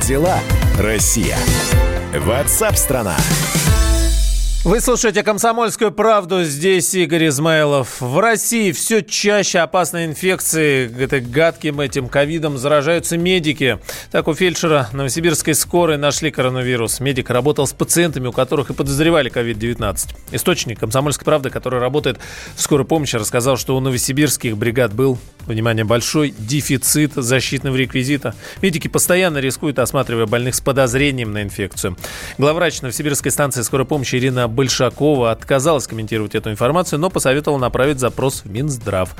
Дела, Россия? Ватсап-страна! Вы слушаете «Комсомольскую правду». Здесь Игорь Измайлов. В России все чаще опасной инфекции, это гадким этим ковидом, заражаются медики. Так, у фельдшера Новосибирской скорой нашли коронавирус. Медик работал с пациентами, у которых и подозревали ковид-19. Источник «Комсомольской правды», который работает в скорой помощи, рассказал, что у новосибирских бригад был, внимание, большой дефицит защитного реквизита. Медики постоянно рискуют, осматривая больных с подозрением на инфекцию. Главврач Новосибирской станции скорой помощи Ирина Большакова отказалась комментировать эту информацию, но посоветовала направить запрос в Минздрав.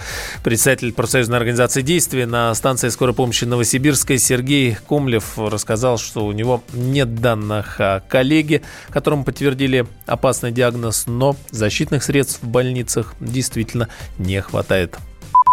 Председатель профсоюзной организации действия на станции скорой помощи Новосибирской Сергей Комлев рассказал, что у него нет данных о коллеге, которому подтвердили опасный диагноз, но защитных средств в больницах действительно не хватает.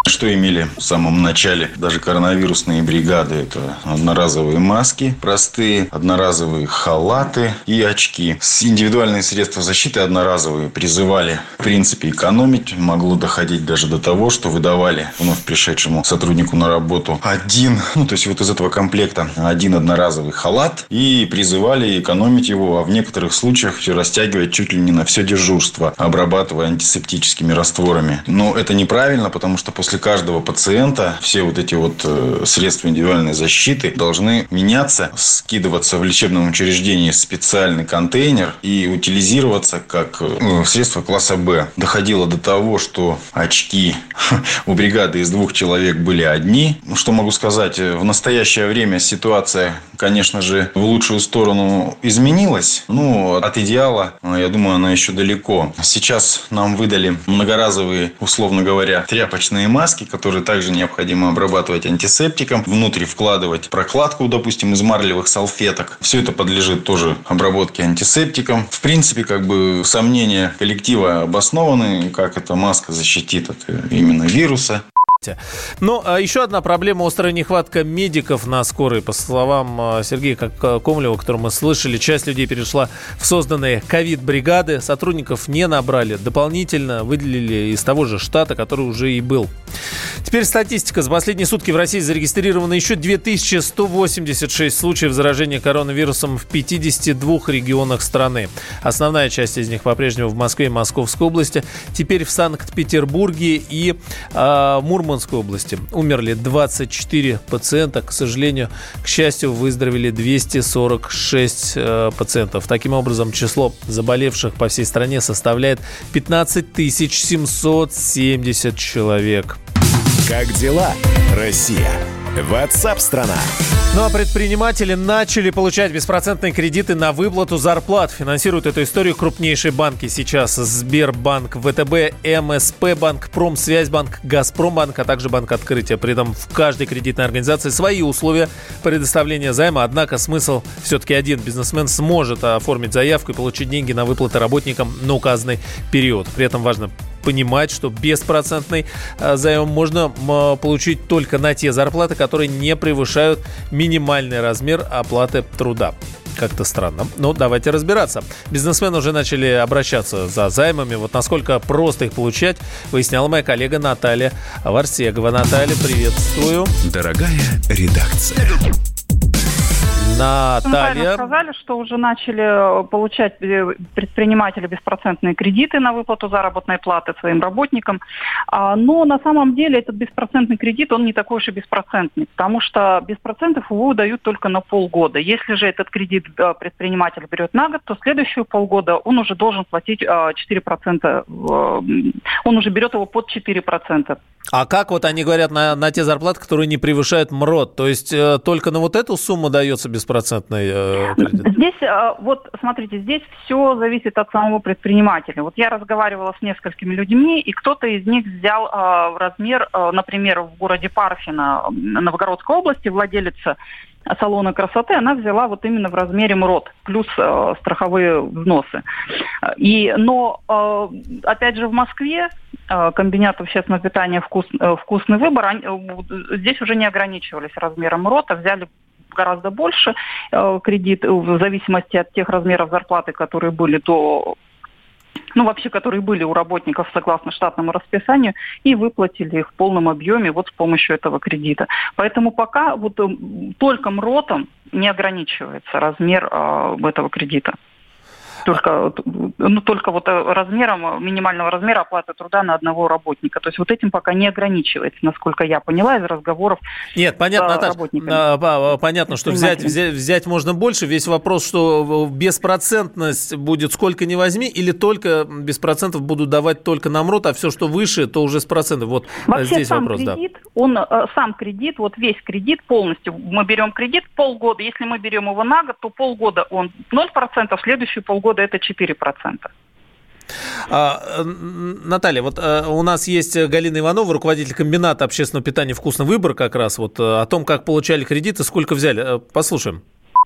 Что имели в самом начале даже коронавирусные бригады? Это одноразовые маски, простые одноразовые халаты и очки. С индивидуальные средства защиты одноразовые призывали, в принципе, экономить. Могло доходить даже до того, что выдавали вновь пришедшему сотруднику на работу один, ну, то есть вот из этого комплекта один одноразовый халат и призывали экономить его, а в некоторых случаях все растягивать чуть ли не на все дежурство, обрабатывая антисептическими растворами. Но это неправильно, потому что после после каждого пациента все вот эти вот э, средства индивидуальной защиты должны меняться, скидываться в лечебном учреждении специальный контейнер и утилизироваться как э, средство класса Б. Доходило до того, что очки у бригады из двух человек были одни. Ну, что могу сказать? В настоящее время ситуация, конечно же, в лучшую сторону изменилась. Ну, от идеала, я думаю, она еще далеко. Сейчас нам выдали многоразовые, условно говоря, тряпочные маски маски, которые также необходимо обрабатывать антисептиком, внутрь вкладывать прокладку, допустим, из марлевых салфеток. Все это подлежит тоже обработке антисептиком. В принципе, как бы сомнения коллектива обоснованы, как эта маска защитит от именно вируса. Ну, а еще одна проблема – острая нехватка медиков на скорой. По словам а, Сергея Комлева, которого мы слышали, часть людей перешла в созданные ковид-бригады, сотрудников не набрали, дополнительно выделили из того же штата, который уже и был. Теперь статистика. За последние сутки в России зарегистрировано еще 2186 случаев заражения коронавирусом в 52 регионах страны. Основная часть из них по-прежнему в Москве и Московской области. Теперь в Санкт-Петербурге и э, Мурманской области. Умерли 24 пациента. К сожалению, к счастью, выздоровели 246 э, пациентов. Таким образом, число заболевших по всей стране составляет 15 770 человек. Как дела, Россия? Ватсап-страна! Ну а предприниматели начали получать беспроцентные кредиты на выплату зарплат. Финансируют эту историю крупнейшие банки сейчас. Сбербанк, ВТБ, МСП банк, Промсвязьбанк, Газпромбанк, а также Банк Открытия. При этом в каждой кредитной организации свои условия предоставления займа. Однако смысл все-таки один. Бизнесмен сможет оформить заявку и получить деньги на выплаты работникам на указанный период. При этом важно понимать, что беспроцентный э, займ можно получить только на те зарплаты, которые не превышают минимальный размер оплаты труда как-то странно. Но давайте разбираться. Бизнесмены уже начали обращаться за займами. Вот насколько просто их получать, выясняла моя коллега Наталья Варсегова. Наталья, приветствую. Дорогая редакция. Наталья. Ну, сказали, что уже начали э, получать э, предприниматели беспроцентные кредиты на выплату заработной платы своим работникам. А, но на самом деле этот беспроцентный кредит, он не такой уж и беспроцентный, потому что без процентов его дают только на полгода. Если же этот кредит э, предприниматель берет на год, то следующие полгода он уже должен платить 4%, он уже берет его под 4%. А как вот они говорят на, на те зарплаты, которые не превышают МРОД? То есть э, только на вот эту сумму дается беспроцентный э, кредит? Здесь, э, вот смотрите, здесь все зависит от самого предпринимателя. Вот я разговаривала с несколькими людьми, и кто-то из них взял э, размер, э, например, в городе Парфино, Новгородской области, владелица салона красоты, она взяла вот именно в размере МРОД, плюс э, страховые взносы. И, но, э, опять же, в Москве э, комбинат общественного питания «Вкус, э, «Вкусный выбор», они, э, здесь уже не ограничивались размером МРОД, а взяли гораздо больше э, кредит в зависимости от тех размеров зарплаты, которые были до ну, вообще, которые были у работников согласно штатному расписанию, и выплатили их в полном объеме вот с помощью этого кредита. Поэтому пока вот э, только МРОТом не ограничивается размер э, этого кредита только, ну, только вот э, размером, минимального размера оплаты труда на одного работника. То есть вот этим пока не ограничивается, насколько я поняла из разговоров Нет, понятно, с Наташа, а, понятно, что взять, взять, взять можно больше. Весь вопрос, что беспроцентность будет сколько ни возьми, или только без процентов будут давать только на МРОТ, а все, что выше, то уже с процентов. Вот э, Вообще здесь сам вопрос, кредит, да. он э, сам кредит, вот весь кредит полностью, мы берем кредит полгода, если мы берем его на год, то полгода он 0%, следующие полгода года это 4%. А, Наталья, вот а, у нас есть Галина Иванова, руководитель комбината общественного питания «Вкусный выбор» как раз, вот э, о том, как получали кредиты, сколько взяли. Э, послушаем.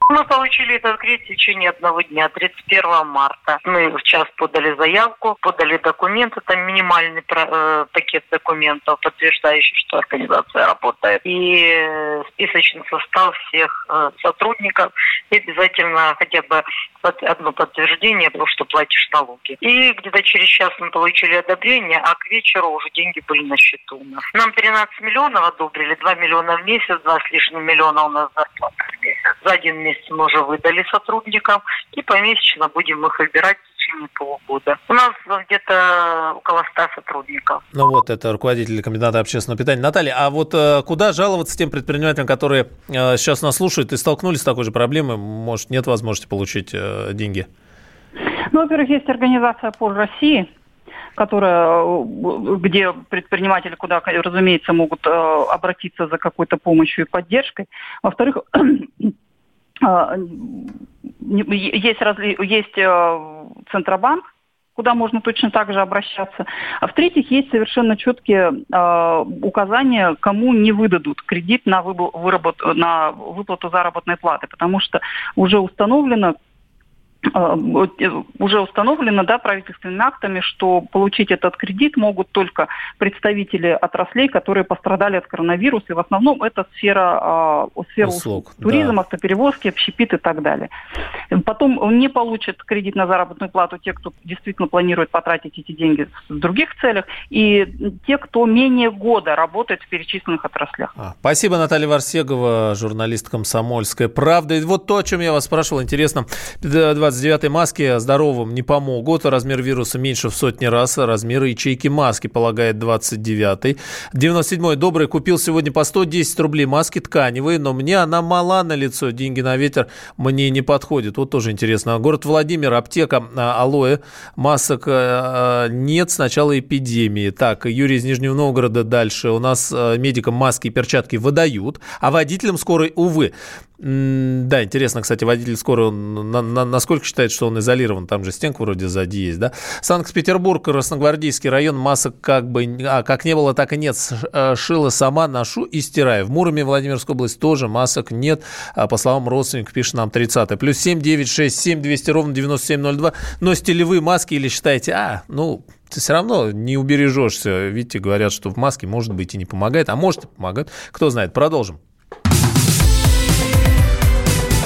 Мы получили этот кредит в течение одного дня, 31 марта. Мы в час подали заявку, подали документы, там минимальный э, пакет документов, подтверждающий, что организация работает. И э, списочный состав всех э, сотрудников. И обязательно хотя бы одно подтверждение, потому что платишь налоги. И где-то через час мы получили одобрение, а к вечеру уже деньги были на счету у нас. Нам 13 миллионов одобрили, 2 миллиона в месяц, 2 с лишним миллиона у нас зарплата. За один месяц мы уже выдали сотрудникам, и помесячно будем их выбирать в течение полугода. У нас где-то около 100 сотрудников. Ну вот, это руководитель комбината общественного питания. Наталья, а вот э, куда жаловаться тем предпринимателям, которые э, сейчас нас слушают и столкнулись с такой же проблемой? Может, нет возможности получить э, деньги? Ну, во-первых, есть организация «Пол России», которая, где предприниматели, куда, разумеется, могут обратиться за какой-то помощью и поддержкой. Во-вторых, есть, разли... есть э, Центробанк, куда можно точно так же обращаться. А в-третьих, есть совершенно четкие э, указания, кому не выдадут кредит на, выработ- на выплату заработной платы, потому что уже установлено, уже установлено да, правительственными актами, что получить этот кредит могут только представители отраслей, которые пострадали от коронавируса. И в основном это сфера, э, сфера услуг, туризм, да. автоперевозки, общепит и так далее. Потом не получат кредит на заработную плату те, кто действительно планирует потратить эти деньги в других целях, и те, кто менее года работает в перечисленных отраслях. А, спасибо, Наталья Варсегова, журналист «Комсомольская правда». И вот то, о чем я вас спрашивал, интересно, 29 маски здоровым не помогут. Размер вируса меньше в сотни раз. Размер ячейки маски полагает 29 97-й добрый купил сегодня по 110 рублей маски тканевые, но мне она мала на лицо. Деньги на ветер мне не подходит. Вот тоже интересно. Город Владимир, аптека а, алоэ. Масок а, нет с начала эпидемии. Так, Юрий из Нижнего Новгорода дальше. У нас а, медикам маски и перчатки выдают, а водителям скорой, увы. Да, интересно, кстати, водитель скорой, на, на, насколько считает, что он изолирован? Там же стенка вроде сзади есть, да? Санкт-Петербург, Красногвардейский район, масок как бы, а, как не было, так и нет. Э, шила сама, ношу и стираю. В Муроме, Владимирской области тоже масок нет. А, по словам родственников, пишет нам 30 Плюс 7 9 6 7 200 ровно 9702. Носите ли вы маски или считаете, а, ну, ты все равно не убережешься. Видите, говорят, что в маске, может быть, и не помогает, а может и помогает. Кто знает. Продолжим.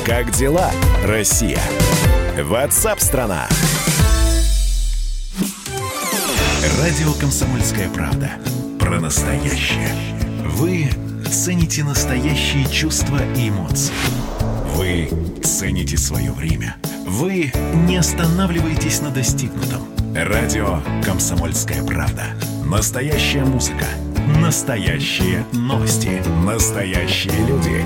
Как дела, Россия? Ватсап-страна! Радио «Комсомольская правда». Про настоящее. Вы цените настоящие чувства и эмоции. Вы цените свое время. Вы не останавливаетесь на достигнутом. Радио «Комсомольская правда». Настоящая музыка. Настоящие новости. Настоящие люди.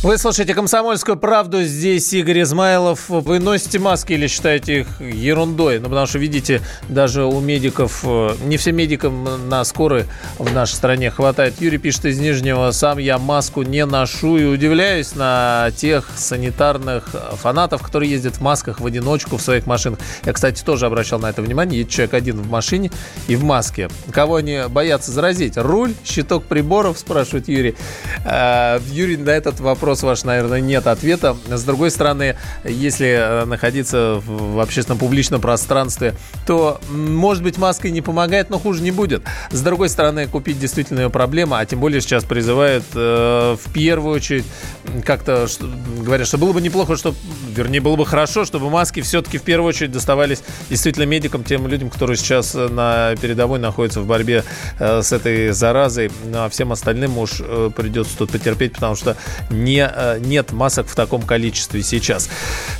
Вы слушаете «Комсомольскую правду». Здесь Игорь Измайлов. Вы носите маски или считаете их ерундой? Ну, потому что, видите, даже у медиков, э, не все медикам на скорой в нашей стране хватает. Юрий пишет из Нижнего, сам я маску не ношу и удивляюсь на тех санитарных фанатов, которые ездят в масках в одиночку в своих машинах. Я, кстати, тоже обращал на это внимание. Есть человек один в машине и в маске. Кого они боятся заразить? Руль, щиток приборов, спрашивает Юрий. А, Юрий на этот вопрос вопрос ваш, наверное, нет ответа. С другой стороны, если находиться в общественном публичном пространстве, то, может быть, маска не помогает, но хуже не будет. С другой стороны, купить действительно ее проблема, а тем более сейчас призывают э, в первую очередь как-то говорят, что было бы неплохо, что, вернее, было бы хорошо, чтобы маски все-таки в первую очередь доставались действительно медикам, тем людям, которые сейчас на передовой находятся в борьбе э, с этой заразой. Ну, а всем остальным уж э, придется тут потерпеть, потому что не, э, нет масок в таком количестве сейчас.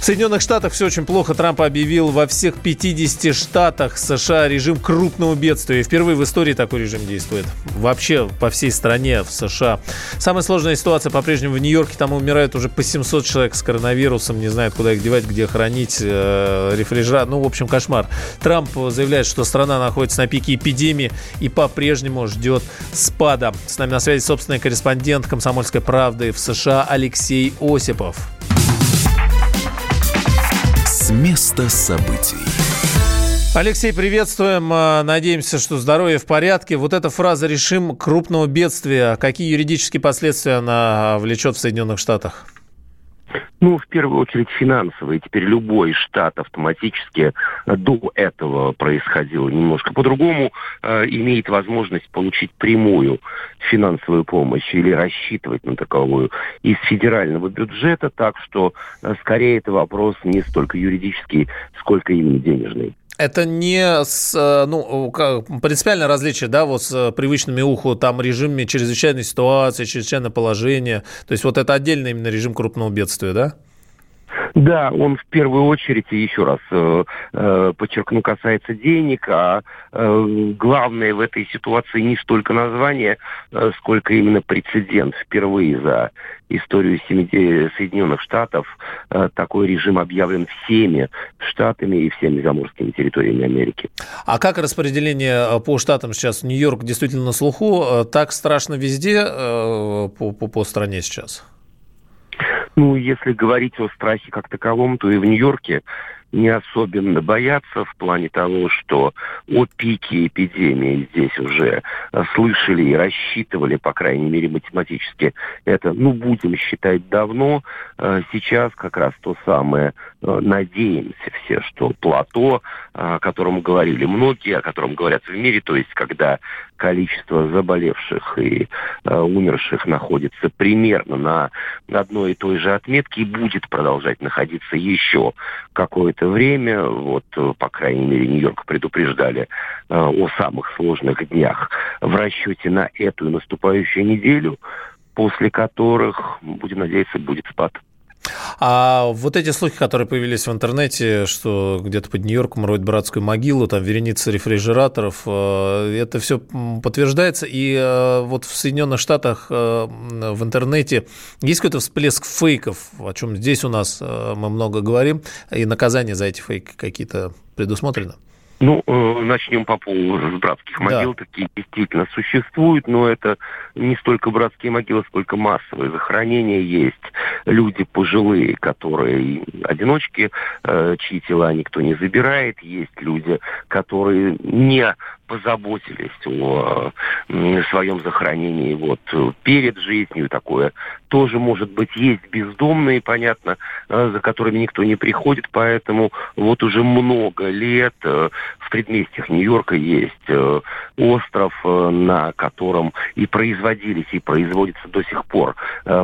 В Соединенных Штатах все очень плохо. Трамп объявил во всех 50 штатах США режим крупного бедствия. И впервые в истории такой режим действует. Вообще по всей стране в США. Самая сложная ситуация по-прежнему в Нью-Йорке. Там умирают уже по 700 человек с коронавирусом. Не знают, куда их девать, где хранить. Э, рефрижератор. Ну, в общем, кошмар. Трамп заявляет, что страна находится на пике эпидемии и по-прежнему ждет спада. С нами на связи собственный корреспондент «Комсомольской правды» в США Алексей Осипов. С места событий. Алексей, приветствуем. А, надеемся, что здоровье в порядке. Вот эта фраза «решим крупного бедствия». Какие юридические последствия она влечет в Соединенных Штатах? Ну, в первую очередь финансовые. Теперь любой штат автоматически до этого происходило немножко по-другому, э, имеет возможность получить прямую финансовую помощь или рассчитывать на таковую из федерального бюджета, так что э, скорее это вопрос не столько юридический, сколько именно денежный. Это не с, э, ну, принципиальное различие, да, вот с привычными уху, там режимами чрезвычайной ситуации, чрезвычайное положение. То есть вот это отдельный именно режим крупного бедствия, да? Да, он в первую очередь, еще раз э, э, подчеркну, касается денег, а э, главное в этой ситуации не столько название, э, сколько именно прецедент. Впервые за историю Соединенных Штатов э, такой режим объявлен всеми штатами и всеми заморскими территориями Америки. А как распределение э, по штатам сейчас? Нью-Йорк действительно на слуху. Э, так страшно везде э, по, по, по стране сейчас? Ну, если говорить о страхе как таковом, то и в Нью-Йорке не особенно боятся в плане того, что о пике эпидемии здесь уже слышали и рассчитывали, по крайней мере, математически. Это, ну, будем считать давно. Э, сейчас как раз то самое, э, надеемся все, что плато, э, о котором говорили многие, о котором говорят в мире, то есть когда количество заболевших и умерших находится примерно на одной и той же отметке и будет продолжать находиться еще какое-то это время, вот, по крайней мере, Нью-Йорк предупреждали э, о самых сложных днях в расчете на эту и наступающую неделю, после которых, будем надеяться, будет спад. А вот эти слухи, которые появились в интернете, что где-то под Нью-Йорком роют братскую могилу, там вереница рефрижераторов, э, это все подтверждается. И э, вот в Соединенных Штатах э, в интернете есть какой-то всплеск фейков, о чем здесь у нас мы много говорим, и наказания за эти фейки какие-то предусмотрены? Ну, э, начнем по поводу братских могил. Да. Такие действительно существуют, но это не столько братские могилы, сколько массовые захоронения есть. Люди пожилые, которые одиночки, э, чьи тела никто не забирает. Есть люди, которые не позаботились о своем захоронении вот перед жизнью. Такое тоже может быть. Есть бездомные, понятно, э, за которыми никто не приходит, поэтому вот уже много лет э, в предместьях Нью-Йорка есть э, остров, на котором и производились, и производятся до сих пор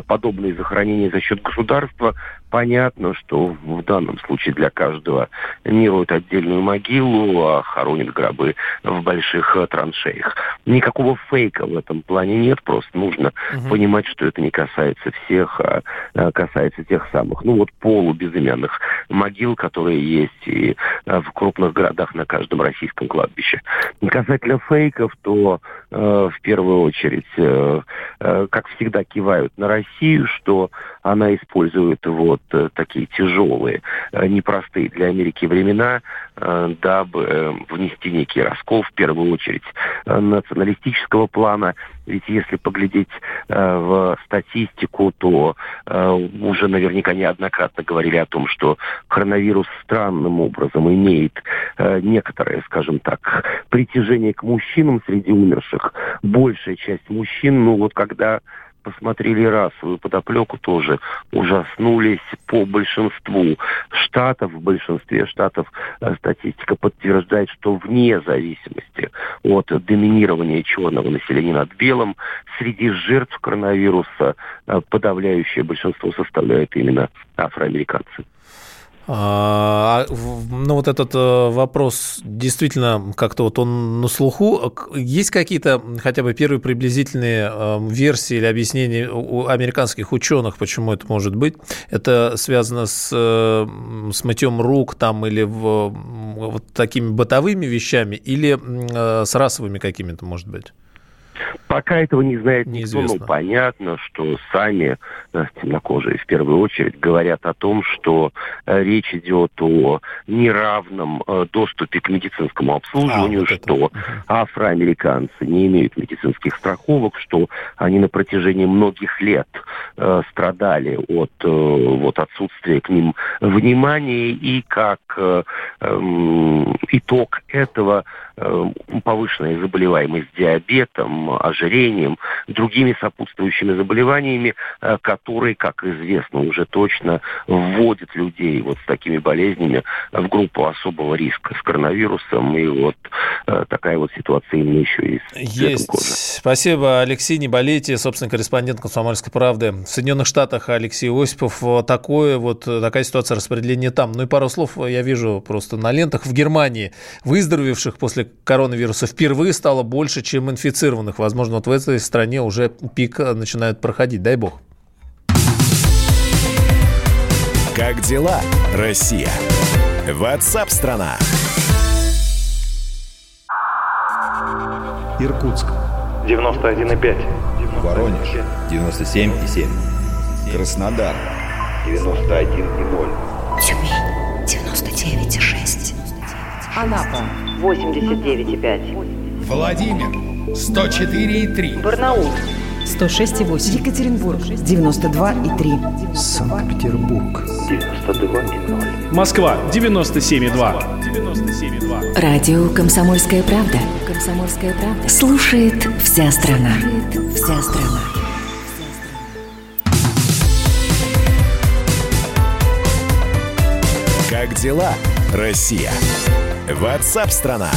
подобные захоронения за счет государства. Понятно, что в данном случае для каждого не роют отдельную могилу, а хоронят гробы в больших э, траншеях. Никакого фейка в этом плане нет, просто нужно угу. понимать, что это не касается всех, а, а касается тех самых, ну вот полубезымянных могил, которые есть и а, в крупных городах на каждом российском кладбище. Касательно фейков, то э, в первую очередь, э, э, как всегда, кивают на Россию, что она использует вот э, такие тяжелые, э, непростые для Америки времена, э, дабы внести некий раскол, в первую очередь, националистического плана. Ведь если поглядеть в статистику, то уже наверняка неоднократно говорили о том, что коронавирус странным образом имеет некоторое, скажем так, притяжение к мужчинам среди умерших. Большая часть мужчин, ну вот когда посмотрели расовую подоплеку тоже, ужаснулись по большинству штатов. В большинстве штатов э, статистика подтверждает, что вне зависимости от доминирования черного населения над белым, среди жертв коронавируса э, подавляющее большинство составляют именно афроамериканцы. А, ну, вот этот э, вопрос действительно как-то вот он на слуху. Есть какие-то хотя бы первые приблизительные э, версии или объяснения у американских ученых, почему это может быть? Это связано с, э, с мытьем рук там или в, вот такими бытовыми вещами или с расовыми какими-то, может быть? Пока этого не знает никто, но понятно, что сами э, темнокожие в первую очередь говорят о том, что э, речь идет о неравном э, доступе к медицинскому обслуживанию, а, вот что афроамериканцы не имеют медицинских страховок, что они на протяжении многих лет э, страдали от э, вот, отсутствия к ним внимания. И как э, э, итог этого повышенная заболеваемость диабетом, ожирением, другими сопутствующими заболеваниями, э, которые, как известно уже точно, вводят людей вот с такими болезнями в группу особого риска с коронавирусом. И вот э, такая вот ситуация именно еще и с Есть. Спасибо, Алексей, не болейте, собственно, корреспондент «Комсомольской правды». В Соединенных Штатах Алексей Осипов. Такое вот, такая ситуация распределения там. Ну и пару слов я вижу просто на лентах. В Германии выздоровевших после коронавируса впервые стало больше, чем инфицированных. Возможно, вот в этой стране уже пик начинает проходить. Дай бог. Как дела, Россия? Ватсап-страна! Иркутск. 91,5. Воронеж. 97,7. Краснодар. 91,0. Тюмень. 99,6. Анапа. 89,5. Владимир. 104,3. Барнаул. 106,8. Екатеринбург. 92,3. Санкт-Петербург. 92,0. Москва. 97,2. 97,2. Радио «Комсомольская правда». «Комсомольская правда». Слушает вся страна. Слушает вся страна. Как дела, Россия? Ватсап-страна!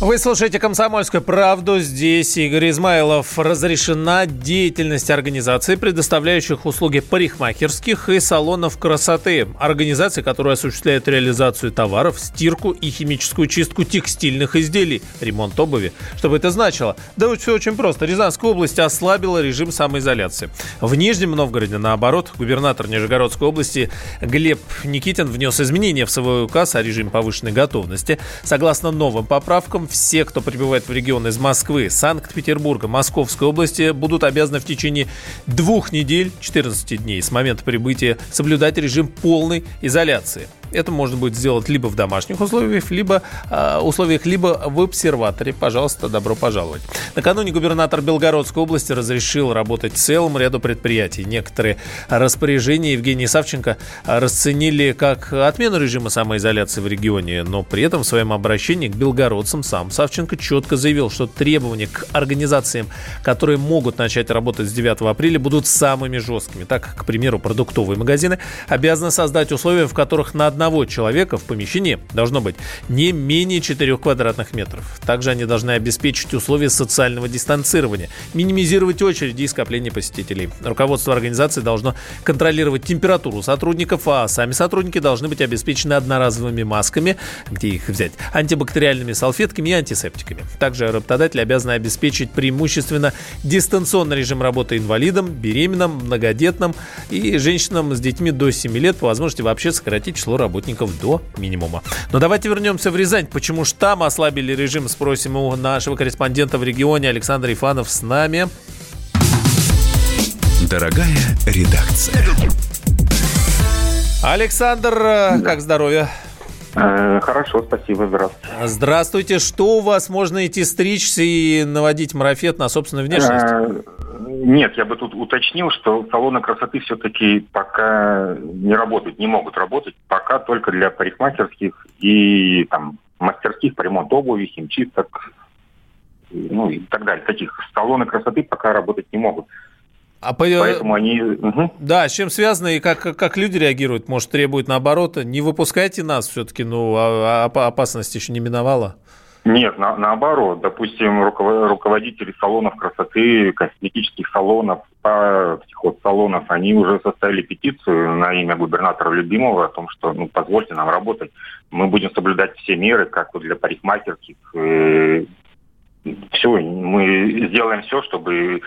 Вы слушаете «Комсомольскую правду». Здесь Игорь Измайлов. Разрешена деятельность организаций, предоставляющих услуги парикмахерских и салонов красоты. Организации, которые осуществляют реализацию товаров, стирку и химическую чистку текстильных изделий, ремонт обуви. Что бы это значило? Да все очень просто. Рязанская область ослабила режим самоизоляции. В Нижнем Новгороде, наоборот, губернатор Нижегородской области Глеб Никитин внес изменения в свой указ о режиме повышенной готовности. Согласно новым поправкам, все, кто прибывает в регион из Москвы, Санкт-Петербурга, Московской области, будут обязаны в течение двух недель, 14 дней с момента прибытия соблюдать режим полной изоляции. Это можно будет сделать либо в домашних условиях, либо э, условиях, либо в обсерваторе. Пожалуйста, добро пожаловать. Накануне губернатор Белгородской области разрешил работать целым ряду предприятий. Некоторые распоряжения Евгения Савченко расценили как отмену режима самоизоляции в регионе, но при этом в своем обращении к белгородцам сам Савченко четко заявил, что требования к организациям, которые могут начать работать с 9 апреля, будут самыми жесткими. Так, к примеру, продуктовые магазины обязаны создать условия, в которых на одного человека в помещении должно быть не менее 4 квадратных метров. Также они должны обеспечить условия социального дистанцирования, минимизировать очереди и скопление посетителей. Руководство организации должно контролировать температуру сотрудников, а сами сотрудники должны быть обеспечены одноразовыми масками, где их взять, антибактериальными салфетками и антисептиками. Также работодатели обязаны обеспечить преимущественно дистанционный режим работы инвалидам, беременным, многодетным и женщинам с детьми до 7 лет, по возможности вообще сократить число работников работников до минимума. Но давайте вернемся в Рязань. Почему ж там ослабили режим, спросим у нашего корреспондента в регионе Александр Ифанов с нами. Дорогая редакция. Александр, э, как здоровье? Э, хорошо, спасибо, здравствуйте. Здравствуйте. Что у вас можно идти стричься и наводить марафет на собственную внешность? Э, нет, я бы тут уточнил, что салоны красоты все-таки пока не работают, не могут работать, пока только для парикмахерских и там мастерских по ремонту обуви, химчисток. ну и так далее. Таких салоны красоты пока работать не могут. А по... Поэтому они... Угу. Да, с чем связано и как, как люди реагируют? Может, требуют наоборот? Не выпускайте нас все-таки, ну, а, а опасность еще не миновала? Нет, на, наоборот. Допустим, руководители салонов красоты, косметических салонов, психосалонов, они уже составили петицию на имя губернатора Любимого о том, что ну, позвольте нам работать. Мы будем соблюдать все меры, как вот для парикмахерских. Э, все, мы сделаем все, чтобы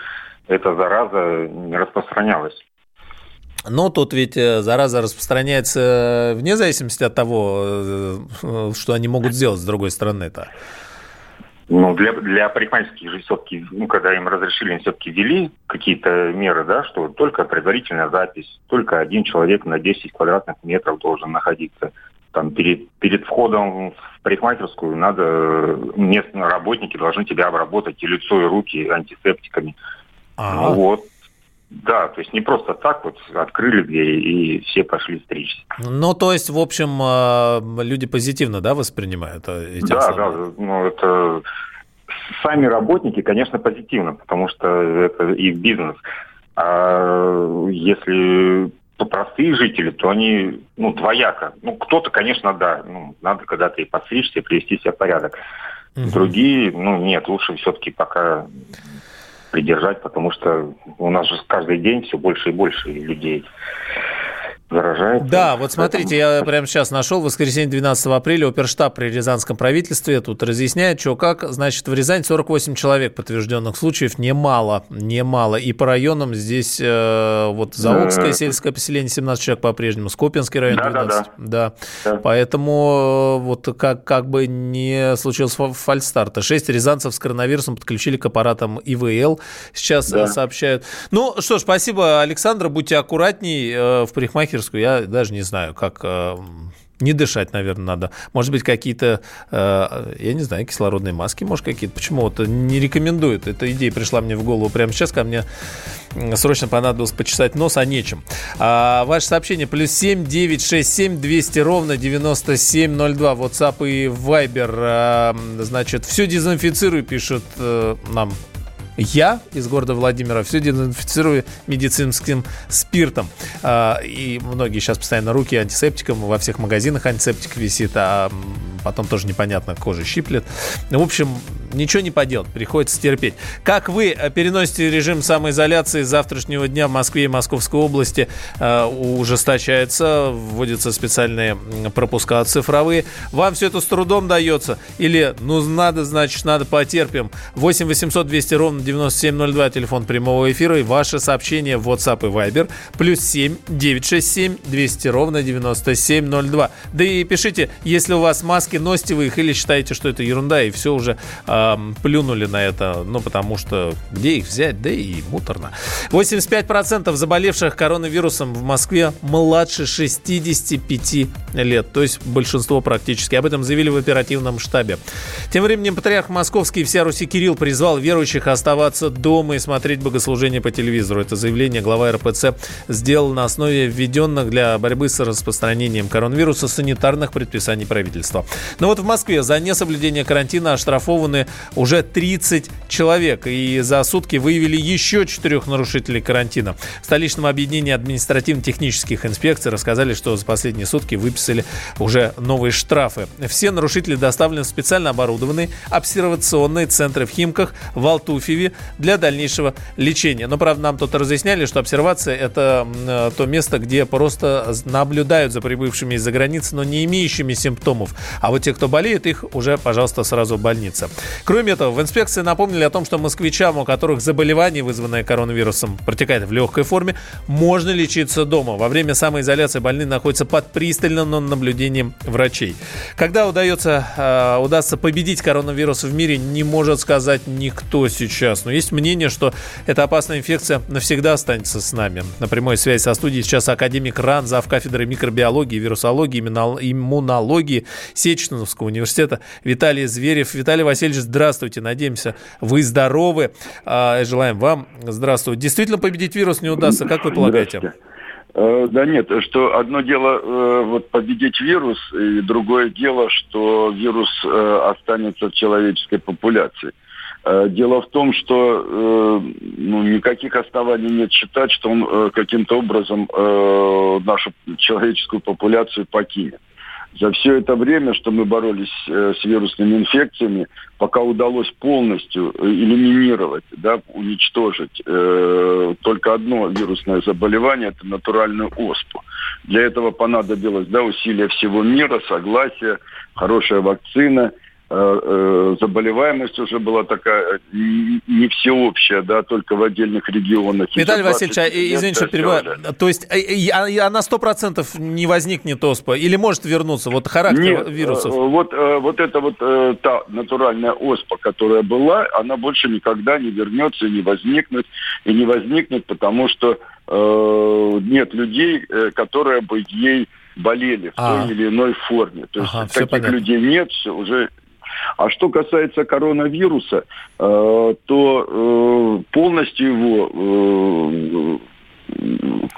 эта зараза не распространялась. Но тут ведь э, зараза распространяется э, вне зависимости от того, э, что они могут сделать с другой стороны-то. Ну, для, для парикмахерских же все-таки, ну, когда им разрешили, они все-таки ввели какие-то меры, да, что только предварительная запись, только один человек на 10 квадратных метров должен находиться. Там перед, перед входом в парикмахерскую надо, местные работники должны тебя обработать и лицо, и руки антисептиками. А-а-а. Ну вот, да, то есть не просто так вот открыли двери и все пошли стричься. Ну, то есть, в общем, э, люди позитивно, да, воспринимают э, эти Да, особые? да, ну это сами работники, конечно, позитивно, потому что это их бизнес. А если простые жители, то они, ну, двояко. Ну, кто-то, конечно, да, ну, надо когда-то и подстричься, и привести себя в порядок. Угу. Другие, ну, нет, лучше все-таки пока придержать, потому что у нас же каждый день все больше и больше людей заражается. Да, вот смотрите, я прямо сейчас нашел, в воскресенье 12 апреля оперштаб при Рязанском правительстве тут разъясняет, что как, значит, в Рязань 48 человек подтвержденных случаев, немало, немало. И по районам здесь э, вот Заокское сельское поселение 17 человек по-прежнему, Скопинский район 12. Да, да, да. да. Поэтому э, вот как, как бы не случилось фальстарта. 6 рязанцев с коронавирусом подключили к аппаратам ИВЛ, сейчас да. сообщают. Ну что ж, спасибо, Александр, будьте аккуратней э, в парикмахерской парикмахерскую, я даже не знаю, как э, не дышать, наверное, надо. Может быть, какие-то, э, я не знаю, кислородные маски, может, какие-то. Почему вот не рекомендуют? Эта идея пришла мне в голову прямо сейчас, ко мне срочно понадобилось почесать нос, а нечем. А, ваше сообщение плюс 7 967 200 ровно 9702. WhatsApp и Viber. А, значит, все дезинфицирую, пишет э, нам я из города Владимира все дезинфицирую медицинским спиртом. А, и многие сейчас постоянно руки антисептиком, во всех магазинах антисептик висит, а потом тоже непонятно, кожа щиплет. В общем, ничего не поделать, приходится терпеть. Как вы э, переносите режим самоизоляции завтрашнего дня в Москве и Московской области? Э, ужесточается, вводятся специальные пропуска цифровые. Вам все это с трудом дается? Или, ну, надо, значит, надо потерпим? 8 800 200 ровно 9702, телефон прямого эфира и ваше сообщение в WhatsApp и Viber. Плюс 7 967 200 ровно 9702. Да и пишите, если у вас маски, носите вы их или считаете, что это ерунда, и все уже э, плюнули на это, ну, потому что где их взять, да и муторно. 85% заболевших коронавирусом в Москве младше 65 лет, то есть большинство практически. Об этом заявили в оперативном штабе. Тем временем патриарх Московский и вся Руси Кирилл призвал верующих оставаться дома и смотреть богослужение по телевизору. Это заявление глава РПЦ сделал на основе введенных для борьбы с распространением коронавируса санитарных предписаний правительства. Но вот в Москве за несоблюдение карантина оштрафованы уже 30 человек. И за сутки выявили еще четырех нарушителей карантина. В столичном объединении административно-технических инспекций рассказали, что за последние сутки выписали уже новые штрафы. Все нарушители доставлены в специально оборудованные обсервационные центры в Химках, в Алтуфьеве, для дальнейшего лечения. Но, правда, нам тут разъясняли, что обсервация – это э, то место, где просто наблюдают за прибывшими из-за границы, но не имеющими симптомов. А вот те, кто болеет, их уже, пожалуйста, сразу в больнице. Кроме этого, в инспекции напомнили о том, что москвичам, у которых заболевание, вызванное коронавирусом, протекает в легкой форме, можно лечиться дома. Во время самоизоляции больные находятся под пристальным наблюдением врачей. Когда удается, э, удастся победить коронавирус в мире, не может сказать никто сейчас. Но есть мнение, что эта опасная инфекция навсегда останется с нами. На прямой связи со студией сейчас академик РАН, зав. кафедры микробиологии, вирусологии, иммунологии Сеченовского университета Виталий Зверев. Виталий Васильевич, здравствуйте. Надеемся, вы здоровы. А, желаем вам здравствуйте. Действительно победить вирус не удастся, как вы полагаете? Э, да нет, что одно дело э, вот победить вирус, и другое дело, что вирус э, останется в человеческой популяции. Дело в том, что ну, никаких оснований нет считать, что он каким-то образом нашу человеческую популяцию покинет. За все это время, что мы боролись э, с вирусными инфекциями, пока удалось полностью э, элиминировать, да, уничтожить э, только одно вирусное заболевание, это натуральную оспу. Для этого понадобилось да, усилия всего мира, согласие, хорошая вакцина – заболеваемость уже была такая не всеобщая, да, только в отдельных регионах. Виталий Васильевич, а, извините, что перебиваю. То есть э, она сто процентов не возникнет оспа или может вернуться? Вот характер Нет, вирусов? Вот, вот эта вот та натуральная оспа, которая была, она больше никогда не вернется и не возникнет. И не возникнет, потому что э, нет людей, которые бы ей болели в а. той или иной форме. То есть ага, таких людей нет, уже а что касается коронавируса, э, то э, полностью его э,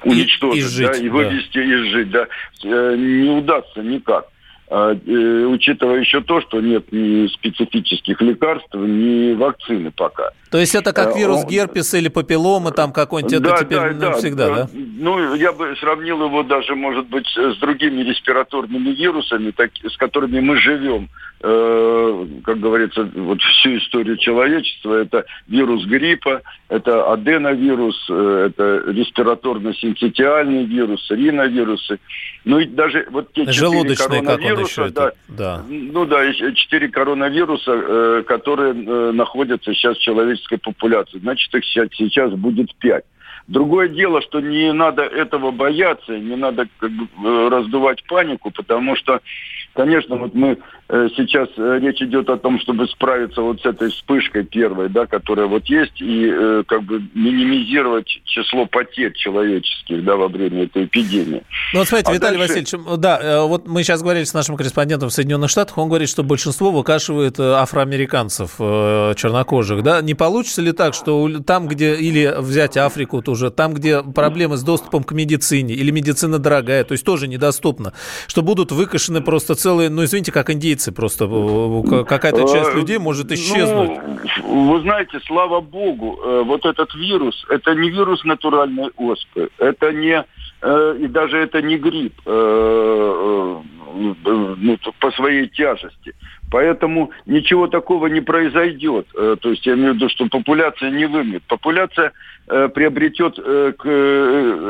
уничтожить, и, и жить, да, и вывести да. и жить, да, не удастся никак. А, э, учитывая еще то, что нет ни специфических лекарств, ни вакцины пока. То есть это как а, вирус герпеса или папиллома там какой-нибудь, да, это теперь да, навсегда, да, да? Ну, я бы сравнил его даже, может быть, с другими респираторными вирусами, так, с которыми мы живем, э, как говорится, вот всю историю человечества. Это вирус гриппа, это аденовирус, э, это респираторно-синцитиальный вирус, риновирусы. Ну и даже вот те четыре коронавируса, да, да, ну да, четыре коронавируса, э, которые э, находятся сейчас в человеческой популяции. Значит, их сейчас будет пять. Другое дело, что не надо этого бояться, не надо как бы, э, раздувать панику, потому что, конечно, вот мы сейчас э, речь идет о том, чтобы справиться вот с этой вспышкой первой, да, которая вот есть, и э, как бы минимизировать число потерь человеческих, да, во время этой эпидемии. Ну вот смотрите, а Виталий дальше... Васильевич, да, э, вот мы сейчас говорили с нашим корреспондентом в Соединенных Штатах, он говорит, что большинство выкашивает афроамериканцев чернокожих, да, не получится ли так, что там, где или взять Африку, то уже, там, где проблемы с доступом к медицине, или медицина дорогая, то есть тоже недоступна, что будут выкашены просто целые, ну, извините, как индейцы, просто какая-то часть э, людей может исчезнуть. Ну, вы знаете, слава богу, э, вот этот вирус, это не вирус натуральной оспы, это не э, и даже это не грипп ну, по своей тяжести. Поэтому ничего такого не произойдет. Э, то есть я имею в виду, что популяция не вымрет. Популяция э, приобретет э, к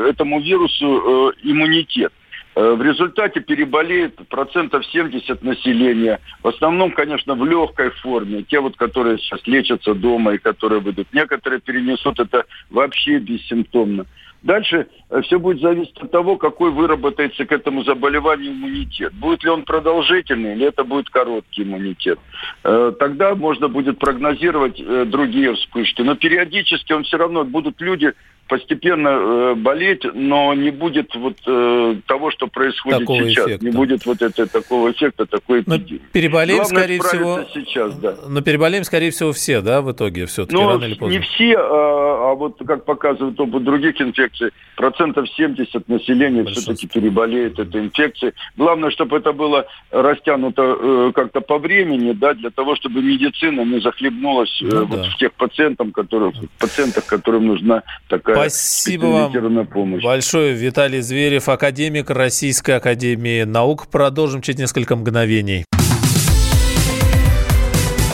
этому вирусу иммунитет. В результате переболеет процентов 70 населения. В основном, конечно, в легкой форме. Те, вот, которые сейчас лечатся дома и которые выйдут. Некоторые перенесут это вообще бессимптомно. Дальше э, все будет зависеть от того, какой выработается к этому заболеванию иммунитет. Будет ли он продолжительный или это будет короткий иммунитет. Э, тогда можно будет прогнозировать э, другие вспышки. Но периодически он все равно будут люди постепенно э, болеть, но не будет вот э, того, что происходит такого сейчас. Эффекта. Не будет вот это, такого эффекта, такой эпидемии. Но переболеем, Главное скорее всего... сейчас, да. Но переболеем, скорее всего, все, да, в итоге все-таки, ну, рано или поздно? не все, а, а вот как показывает опыт других инфекций, процентов 70 населения все-таки переболеет этой инфекцией. Главное, чтобы это было растянуто э, как-то по времени, да, для того, чтобы медицина не захлебнулась э, ну, вот да. в тех пациентах, которых, пациентах, которым нужна такая Спасибо вам помощь. большое. Виталий Зверев, академик Российской Академии Наук. Продолжим через несколько мгновений.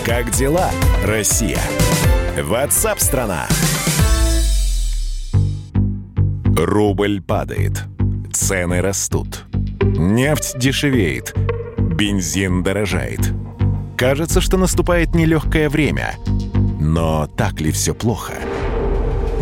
Как дела, Россия? Ватсап-страна! Рубль падает. Цены растут. Нефть дешевеет. Бензин дорожает. Кажется, что наступает нелегкое время. Но так ли все плохо? –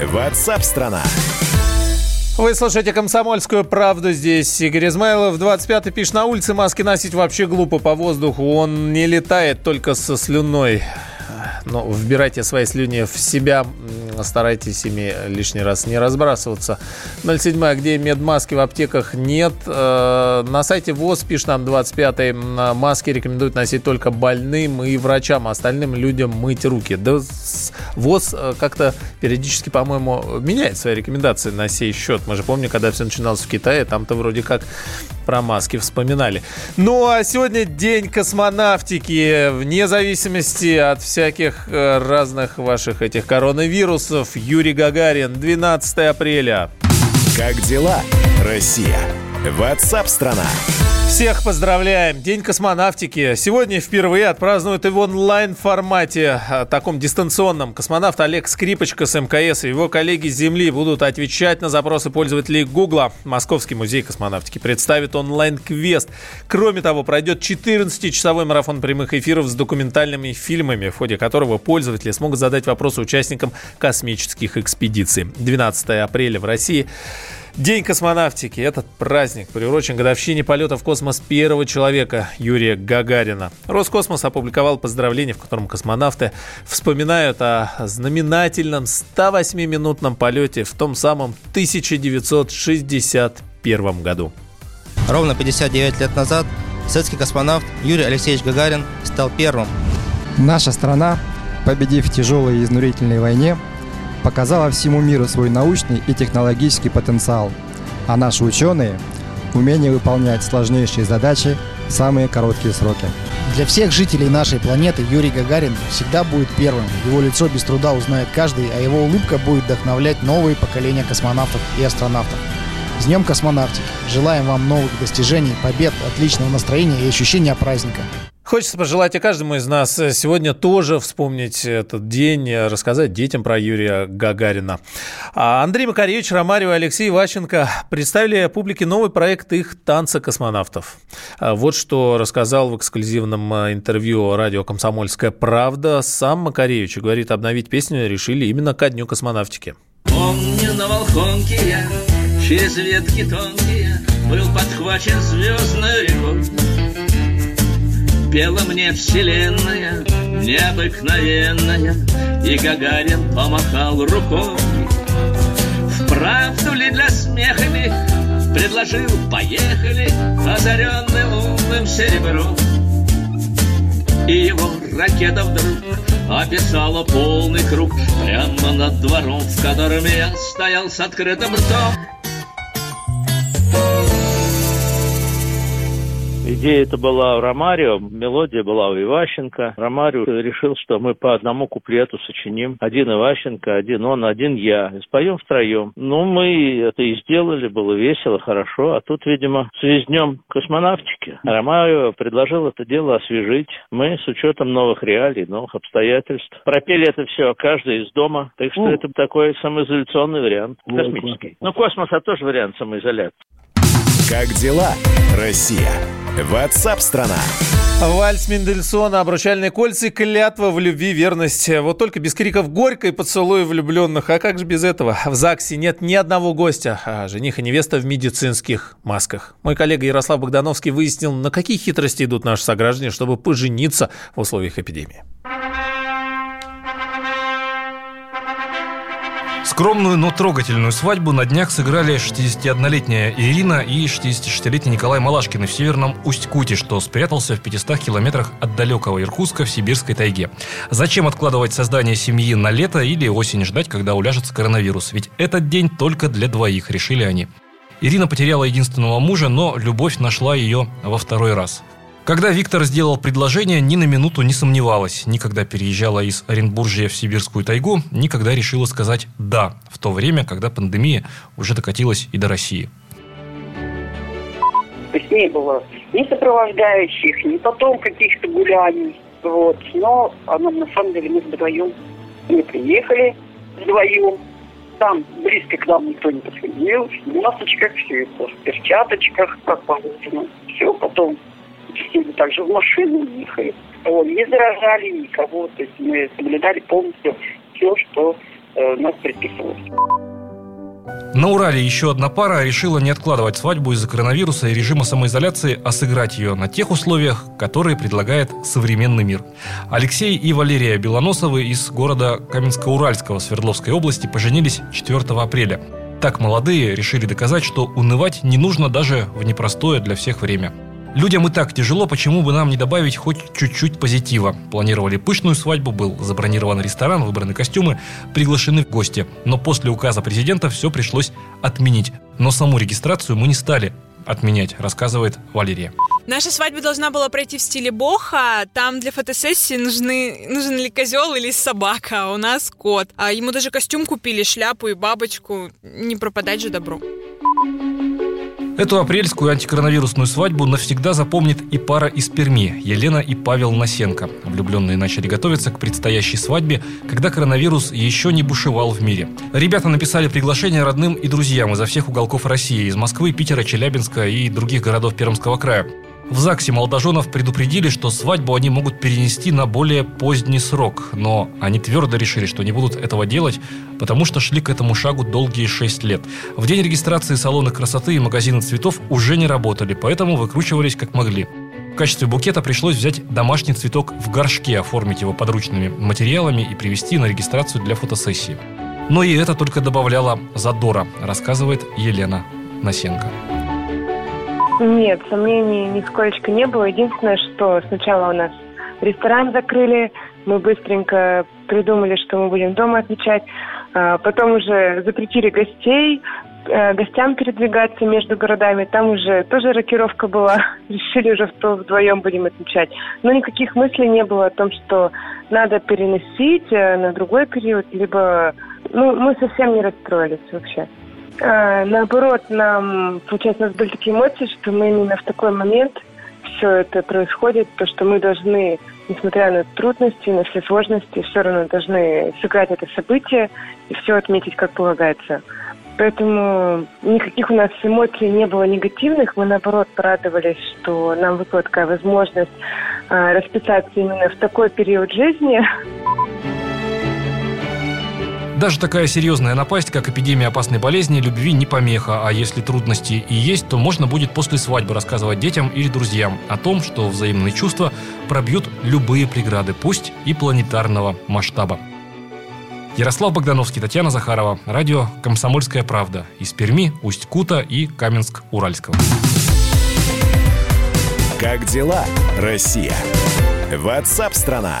Ватсап-страна! Вы слушаете «Комсомольскую правду». Здесь Игорь Измайлов. 25-й пишет, на улице маски носить вообще глупо по воздуху. Он не летает только со слюной. ну, вбирайте свои слюни в себя, старайтесь ими лишний раз не разбрасываться. 07 где медмаски в аптеках нет. Э, на сайте ВОЗ пишет нам 25-й, маски рекомендуют носить только больным и врачам, а остальным людям мыть руки. Да ВОЗ э, как-то периодически, по-моему, меняет свои рекомендации на сей счет. Мы же помним, когда все начиналось в Китае, там-то вроде как про маски вспоминали. Ну а сегодня день космонавтики. Вне зависимости от всяких э, разных ваших этих коронавирусов. Юрий Гагарин, 12 апреля. Как дела, Россия? Ватсап-страна! Всех поздравляем! День космонавтики. Сегодня впервые отпразднуют и в онлайн-формате, таком дистанционном. Космонавт Олег Скрипочка с МКС и его коллеги с Земли будут отвечать на запросы пользователей Гугла. Московский музей космонавтики представит онлайн-квест. Кроме того, пройдет 14-часовой марафон прямых эфиров с документальными фильмами, в ходе которого пользователи смогут задать вопросы участникам космических экспедиций. 12 апреля в России День космонавтики. Этот праздник приурочен годовщине полета в космос первого человека Юрия Гагарина. Роскосмос опубликовал поздравление, в котором космонавты вспоминают о знаменательном 108-минутном полете в том самом 1961 году. Ровно 59 лет назад советский космонавт Юрий Алексеевич Гагарин стал первым. Наша страна, победив в тяжелой и изнурительной войне, показала всему миру свой научный и технологический потенциал, а наши ученые – умение выполнять сложнейшие задачи в самые короткие сроки. Для всех жителей нашей планеты Юрий Гагарин всегда будет первым. Его лицо без труда узнает каждый, а его улыбка будет вдохновлять новые поколения космонавтов и астронавтов. С Днем космонавтики! Желаем вам новых достижений, побед, отличного настроения и ощущения праздника. Хочется пожелать и каждому из нас сегодня тоже вспомнить этот день, рассказать детям про Юрия Гагарина. А Андрей Макаревич, Ромарио и Алексей Ващенко представили публике новый проект их «Танца космонавтов». А вот что рассказал в эксклюзивном интервью радио «Комсомольская правда» сам Макаревич. Говорит, обновить песню решили именно ко Дню космонавтики. Помню на Волхонке я через ветки тонкие был подхвачен звездной рекой Пела мне вселенная необыкновенная, И Гагарин помахал рукой. Вправду ли для смеха ли предложил «Поехали!» Озаренным умным серебром. И его ракета вдруг описала полный круг Прямо над двором, в котором я стоял с открытым ртом Идея это была у Ромарио, мелодия была у Иващенко. Ромарио решил, что мы по одному куплету сочиним. Один Иващенко, один он, один я. И споем втроем. Ну, мы это и сделали, было весело, хорошо. А тут, видимо, с днем космонавтики Ромарио предложил это дело освежить. Мы с учетом новых реалий, новых обстоятельств. Пропели это все каждый из дома. Так что О. это такой самоизоляционный вариант, космический. Ну, космос это тоже вариант самоизоляции. Как дела, Россия? Ватсап-страна! Вальс Мендельсона, обручальные кольца и клятва в любви, верность. Вот только без криков горько и поцелуя влюбленных. А как же без этого? В ЗАГСе нет ни одного гостя, а жених и невеста в медицинских масках. Мой коллега Ярослав Богдановский выяснил, на какие хитрости идут наши сограждане, чтобы пожениться в условиях эпидемии. Скромную, но трогательную свадьбу на днях сыграли 61-летняя Ирина и 66-летний Николай Малашкины в северном Усть-Куте, что спрятался в 500 километрах от далекого Иркутска в сибирской тайге. Зачем откладывать создание семьи на лето или осень ждать, когда уляжется коронавирус? Ведь этот день только для двоих, решили они. Ирина потеряла единственного мужа, но любовь нашла ее во второй раз – когда Виктор сделал предложение, ни на минуту не сомневалась. Никогда переезжала из Оренбуржья в Сибирскую тайгу, никогда решила сказать «да» в то время, когда пандемия уже докатилась и до России. То есть не было ни сопровождающих, ни потом каких-то гуляний. Вот. Но она, на самом деле мы вдвоем мы приехали вдвоем. Там близко к нам никто не подходил. В масочках, все это, в перчаточках, как положено. Все, потом сели также в машину, ехали. Вот, не заражали никого, то есть мы соблюдали полностью все, что э, нас предписывалось. На Урале еще одна пара решила не откладывать свадьбу из-за коронавируса и режима самоизоляции, а сыграть ее на тех условиях, которые предлагает современный мир. Алексей и Валерия Белоносовы из города Каменско-Уральского Свердловской области поженились 4 апреля. Так молодые решили доказать, что унывать не нужно даже в непростое для всех время. Людям и так тяжело, почему бы нам не добавить хоть чуть-чуть позитива? Планировали пышную свадьбу, был забронирован ресторан, выбраны костюмы, приглашены в гости. Но после указа президента все пришлось отменить. Но саму регистрацию мы не стали отменять, рассказывает Валерия. Наша свадьба должна была пройти в стиле боха. Там для фотосессии нужны, нужен ли козел или собака, а у нас кот. А ему даже костюм купили, шляпу и бабочку. Не пропадать же добру. Эту апрельскую антикоронавирусную свадьбу навсегда запомнит и пара из Перми – Елена и Павел Насенко. Влюбленные начали готовиться к предстоящей свадьбе, когда коронавирус еще не бушевал в мире. Ребята написали приглашение родным и друзьям изо всех уголков России – из Москвы, Питера, Челябинска и других городов Пермского края. В ЗАГСе молодоженов предупредили, что свадьбу они могут перенести на более поздний срок, но они твердо решили, что не будут этого делать, потому что шли к этому шагу долгие шесть лет. В день регистрации салоны красоты и магазины цветов уже не работали, поэтому выкручивались как могли. В качестве букета пришлось взять домашний цветок в горшке, оформить его подручными материалами и привезти на регистрацию для фотосессии. Но и это только добавляло задора, рассказывает Елена Насенко. Нет, сомнений нисколько не было. Единственное, что сначала у нас ресторан закрыли, мы быстренько придумали, что мы будем дома отмечать. А, потом уже запретили гостей, э, гостям передвигаться между городами. Там уже тоже рокировка была. Решили уже что вдвоем будем отмечать. Но никаких мыслей не было о том, что надо переносить э, на другой период, либо... Ну, мы совсем не расстроились вообще. А, наоборот, нам, получается, у нас были такие эмоции, что мы именно в такой момент все это происходит, то, что мы должны, несмотря на трудности, на все сложности, все равно должны сыграть это событие и все отметить, как полагается. Поэтому никаких у нас эмоций не было негативных. Мы, наоборот, порадовались, что нам выпала такая возможность э, расписаться именно в такой период жизни. Даже такая серьезная напасть, как эпидемия опасной болезни, любви не помеха, а если трудности и есть, то можно будет после свадьбы рассказывать детям или друзьям о том, что взаимные чувства пробьют любые преграды, пусть и планетарного масштаба. Ярослав Богдановский, Татьяна Захарова, радио «Комсомольская правда» из Перми, Усть-Кута и Каменск-Уральского. Как дела, Россия? Ватсап-страна!